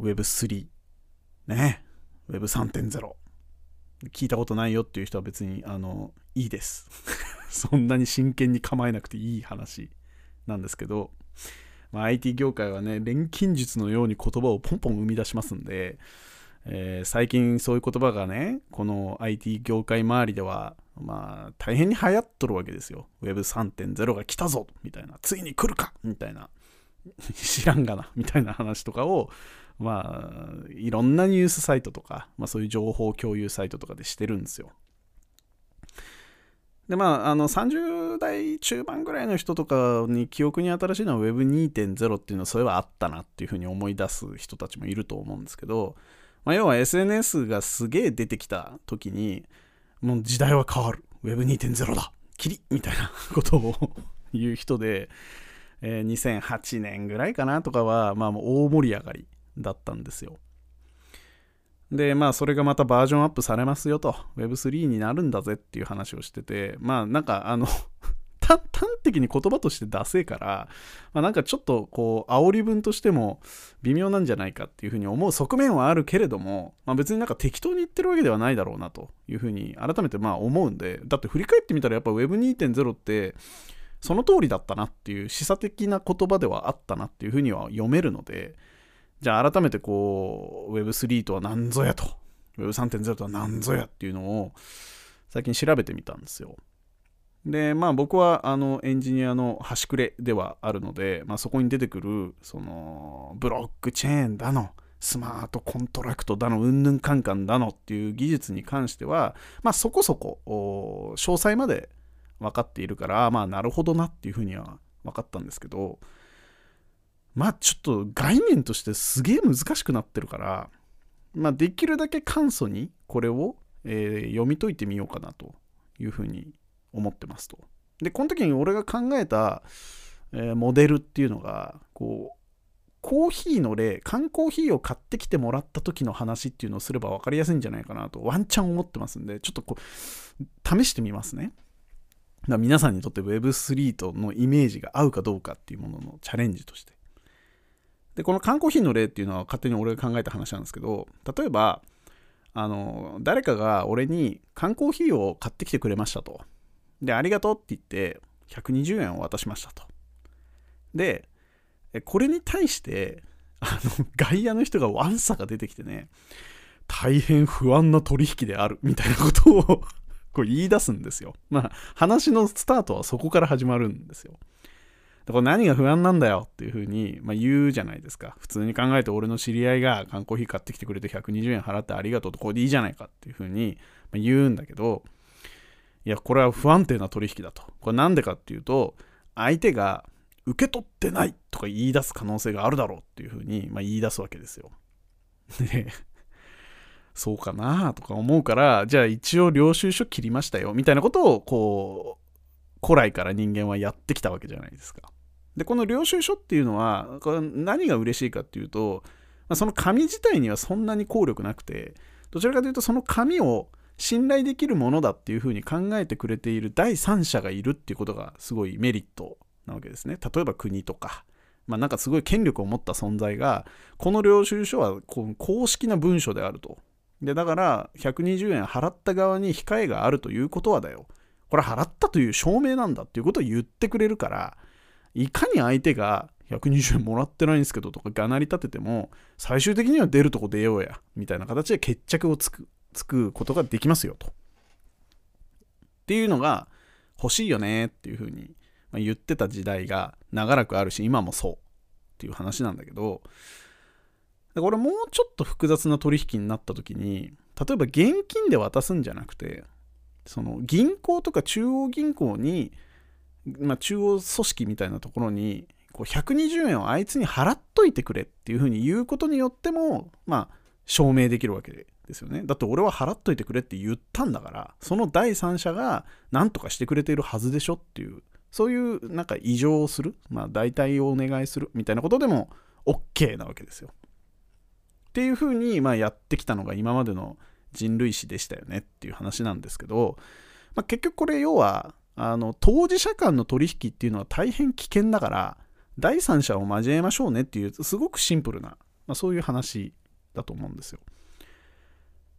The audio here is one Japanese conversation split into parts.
Web3 ね。Web3.0 聞いたことないよっていう人は別にあのいいです。そんなに真剣に構えなくていい話なんですけど、まあ、IT 業界はね錬金術のように言葉をポンポン生み出しますんで、えー、最近そういう言葉がねこの IT 業界周りではまあ大変に流行っとるわけですよ。Web3.0 が来たぞみたいな。ついに来るかみたいな。知らんがなみたいな話とかをまあいろんなニュースサイトとか、まあ、そういう情報共有サイトとかでしてるんですよ。でまあ、あの30代中盤ぐらいの人とかに記憶に新しいのは Web2.0 っていうのはそういえばあったなっていうふうに思い出す人たちもいると思うんですけど、まあ、要は SNS がすげえ出てきた時にもう時代は変わる。Web2.0 だ。キリみたいなことを言う人で、えー、2008年ぐらいかなとかは、まあ、大盛り上がりだったんですよ。で、まあ、それがまたバージョンアップされますよと、Web3 になるんだぜっていう話をしてて、まあ、なんか、あの 端的に言葉としてダセえから、まあ、なんかちょっとこう煽り文としても微妙なんじゃないかっていうふうに思う側面はあるけれども、まあ、別になんか適当に言ってるわけではないだろうなというふうに改めてまあ思うんで。だって振り返ってみたらやっぱ Web2.0 ってその通りだったなっていう示唆的な言葉ではあったなっていうふうには読めるのでじゃあ改めてこう Web3 とは何ぞやと Web3.0 とは何ぞやっていうのを最近調べてみたんですよ。でまあ僕はあのエンジニアの端くれではあるので、まあ、そこに出てくるそのブロックチェーンだのスマートコントラクトだのうんぬんかんかんだのっていう技術に関しては、まあ、そこそこ詳細まで分かっているからまあなるほどなっていうふうには分かったんですけどまあちょっと概念としてすげえ難しくなってるから、まあ、できるだけ簡素にこれを、えー、読み解いてみようかなというふうに思ってますと。でこの時に俺が考えた、えー、モデルっていうのがこうコーヒーの例缶コーヒーを買ってきてもらった時の話っていうのをすれば分かりやすいんじゃないかなとワンチャン思ってますんでちょっとこう試してみますね。だ皆さんにとって Web3 とのイメージが合うかどうかっていうもののチャレンジとして。でこの缶コーヒーの例っていうのは勝手に俺が考えた話なんですけど例えばあの誰かが俺に缶コーヒーを買ってきてくれましたとで、ありがとうって言って、120円を渡しましたと。で、これに対して、あの、外野の人がワンサが出てきてね、大変不安な取引であるみたいなことをこう言い出すんですよ。まあ、話のスタートはそこから始まるんですよ。だから何が不安なんだよっていうふうに、まあ、言うじゃないですか。普通に考えて俺の知り合いが缶コーヒー買ってきてくれて120円払ってありがとうとこれでいいじゃないかっていうふうに言うんだけど、いや、これは不安定な取引だと。これなんでかっていうと、相手が受け取ってないとか言い出す可能性があるだろうっていうふうに、まあ、言い出すわけですよ。で、そうかなとか思うから、じゃあ一応領収書切りましたよみたいなことを、こう、古来から人間はやってきたわけじゃないですか。で、この領収書っていうのは、これ何が嬉しいかっていうと、まあ、その紙自体にはそんなに効力なくて、どちらかというとその紙を信頼できるものだっていうふうに考えてくれている第三者がいるっていうことがすごいメリットなわけですね。例えば国とか、まあ、なんかすごい権力を持った存在が、この領収書は公式な文書であると。で、だから120円払った側に控えがあるということはだよ。これ払ったという証明なんだっていうことを言ってくれるから、いかに相手が120円もらってないんですけどとかがなり立てても、最終的には出るとこ出ようや、みたいな形で決着をつくつくことができますよと。っていうのが欲しいよねっていうふうに言ってた時代が長らくあるし今もそうっていう話なんだけどこれもうちょっと複雑な取引になった時に例えば現金で渡すんじゃなくてその銀行とか中央銀行に、まあ、中央組織みたいなところにこう120円をあいつに払っといてくれっていうふうに言うことによってもまあ証明できるわけですよね。だって俺は払っといてくれって言ったんだから、その第三者が何とかしてくれているはずでしょっていう、そういうなんか異常をする、まあ代替をお願いするみたいなことでも OK なわけですよ。っていうふうにまあやってきたのが今までの人類史でしたよねっていう話なんですけど、まあ、結局これ要はあの当事者間の取引っていうのは大変危険だから第三者を交えましょうねっていうすごくシンプルなまあ、そういう話だと思うんですよ。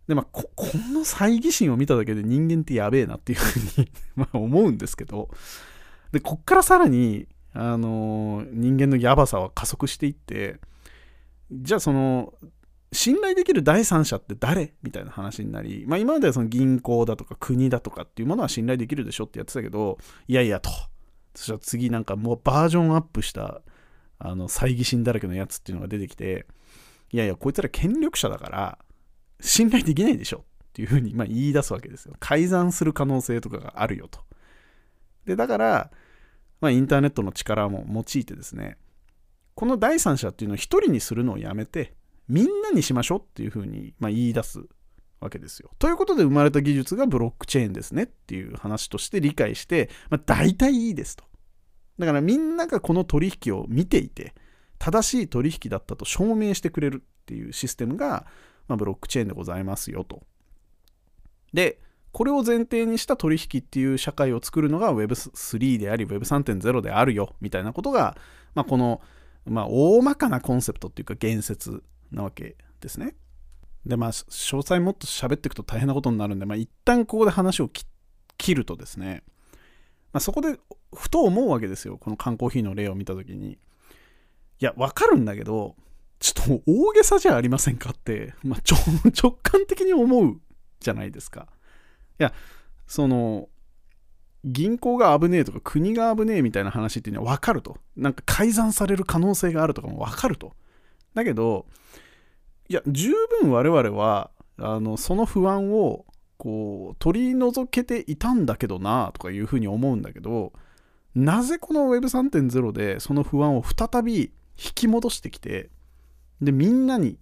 でまあここの猜疑心を見ただけで人間ってやべえなっていうふうに ま思うんですけどでこっからさらにあの人間のやばさは加速していってじゃあその信頼できる第三者って誰？みたいな話になり、まあ、今まではその銀行だとか国だとかっていうものは信頼できるでしょってやってたけどいやいやと。そしたら次なんかもうバージョンアップしたあの猜疑心だらけのやつっていうのが出てきていやいやこいつら権力者だから信頼できないでしょっていうふうにま言い出すわけですよ。改ざんする可能性とかがあるよと。でだからまあ、インターネットの力も用いてですねこの第三者っていうのを一人にするのをやめてみんなにしましょうっていうふうに、まあ、言い出すわけですよ。ということで生まれた技術がブロックチェーンですねっていう話として理解して、まあ、大体いいですと。だからみんながこの取引を見ていて正しい取引だったと証明してくれるっていうシステムが、まあ、ブロックチェーンでございますよと。で、これを前提にした取引っていう社会を作るのが Web3 であり Web3.0 であるよみたいなことが、まあ、この、まあ、大まかなコンセプトっていうか言説なわけですね。でまあ詳細もっと喋っていくと大変なことになるんで、まあ、一旦ここで話を切るとですね、まあ、そこでふと思うわけですよこの缶コーヒーの例を見た時にいやわかるんだけどちょっと大げさじゃありませんかって、まあ、直感的に思うじゃないですか。いやその銀行が危ねえとか国が危ねえみたいな話っていうのは分かるとなんか改ざんされる可能性があるとかも分かるとだけどいや十分我々はあのその不安をこう取り除けていたんだけどなとかいうふうに思うんだけどなぜこの Web3.0 でその不安を再び引き戻してきてでみんなに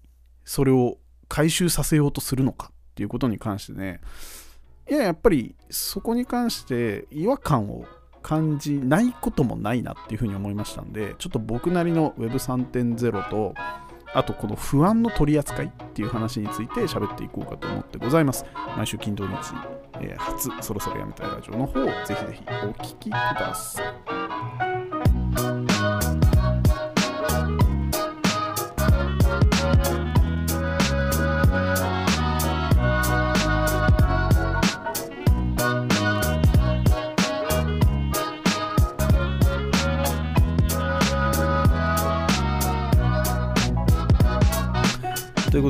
それを回収させようとするのかっていうことに関してね。いややっぱりそこに関して違和感を感じないこともないなっていうふうに思いましたんでちょっと僕なりの Web3.0 とあとこの不安の取り扱いっていう話について喋っていこうかと思ってございます。毎週金土日、えー、初そろそろやめたいラジオの方ぜひぜひお聴きください。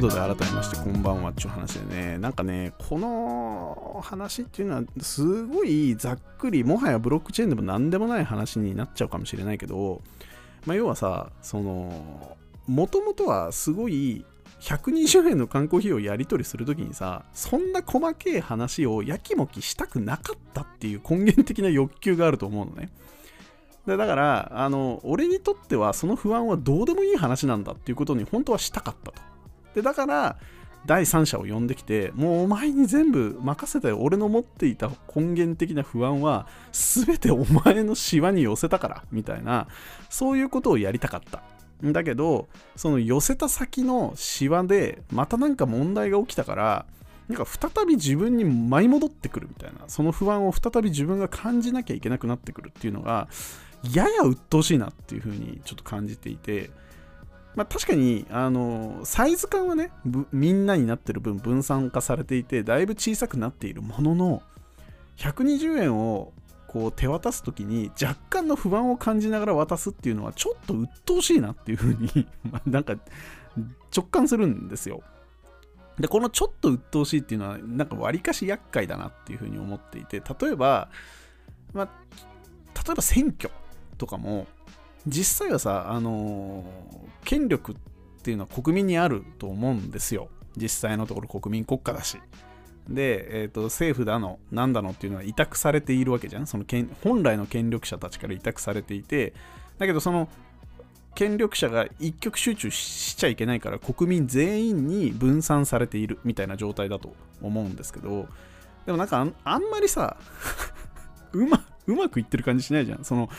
で改めましてこんばんはっていう話でね。なんかねこの話っていうのはすごいざっくりもはやブロックチェーンでも何でもない話になっちゃうかもしれないけど、まあ、要はさそのもともとはすごい120円の缶コーヒーをやり取りするときにさそんな細けい話をやきもきしたくなかったっていう根源的な欲求があると思うのね。でだからあの俺にとってはその不安はどうでもいい話なんだっていうことに本当はしたかったと。でだから第三者を呼んできてもうお前に全部任せたよ俺の持っていた根源的な不安は全てお前のシワに寄せたからみたいなそういうことをやりたかった。だけどその寄せた先のシワでまた何か問題が起きたからなんか再び自分に舞い戻ってくるみたいなその不安を再び自分が感じなきゃいけなくなってくるっていうのがやや鬱陶しいなっていうふうにちょっと感じていてまあ、確かにあのサイズ感はねみんなになってる分分散化されていてだいぶ小さくなっているものの120円をこう手渡す時に若干の不安を感じながら渡すっていうのはちょっと鬱陶しいなっていうふうに なんか直感するんですよ。でこのちょっと鬱陶しいっていうのはなんかわりかし厄介だなっていうふうに思っていて例えば、まあ、例えば選挙とかも実際はさ、あのー、権力っていうのは国民にあると思うんですよ。実際のところ国民国家だし。で、えーと、政府だの、なんだのっていうのは委託されているわけじゃん。その本来の権力者たちから委託されていて、だけどその権力者が一極集中しちゃいけないから国民全員に分散されているみたいな状態だと思うんですけど、でもなんかあんまりさ うま、うまくいってる感じしないじゃん。その、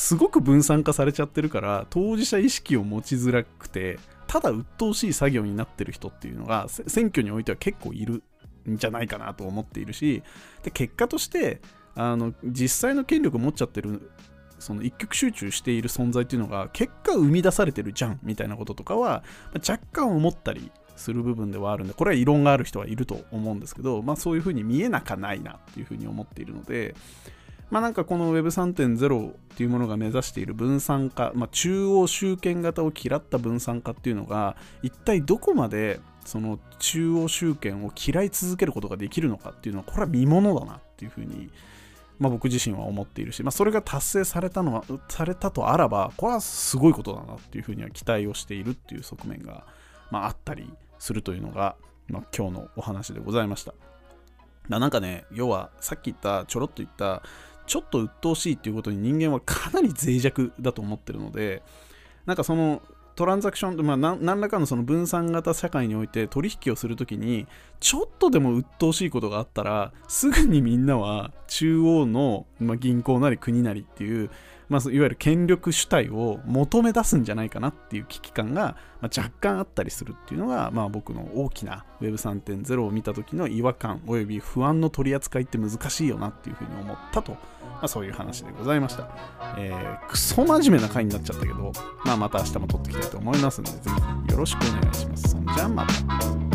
すごく分散化されちゃってるから当事者意識を持ちづらくてただ鬱陶しい作業になってる人っていうのが選挙においては結構いるんじゃないかなと思っているしで結果としてあの実際の権力を持っちゃってるその一極集中している存在っていうのが結果生み出されてるじゃんみたいなこととかは、若干思ったりする部分ではあるんでこれは異論がある人はいると思うんですけど、まあ、そういうふうに見えなかないなっていうふうに思っているので、まあなんかこの Web3.0 っていうものが目指している分散化、まあ、中央集権型を嫌った分散化っていうのが一体どこまでその中央集権を嫌い続けることができるのかっていうのはこれは見ものだなっていうふうに、まあ、僕自身は思っているし、まあ、それが達成されたのはされたとあらばこれはすごいことだなっていうふうには期待をしているっていう側面が、まあ、あったりするというのが、まあ、今日のお話でございました。なんかね、要はさっき言った、ちょろっと言った、ちょっと鬱陶しいっていうことに人間はかなり脆弱だと思ってるので、なんかそのトランザクション、まあ、何らかのその分散型社会において取引をするときに、ちょっとでも鬱陶しいことがあったら、すぐにみんなは中央の、まあ、銀行なり国なりっていう、まあ、いわゆる権力主体を求め出すんじゃないかなっていう危機感が、まあ、若干あったりするっていうのが、まあ、僕の大きな Web3.0 を見た時の違和感および不安の取り扱いって難しいよなっていうふうに思ったと、まあ、そういう話でございました、えー、クソ真面目な回になっちゃったけど、まあ、また明日も撮っていきたいと思いますのでぜひよろしくお願いします。そんじゃまた。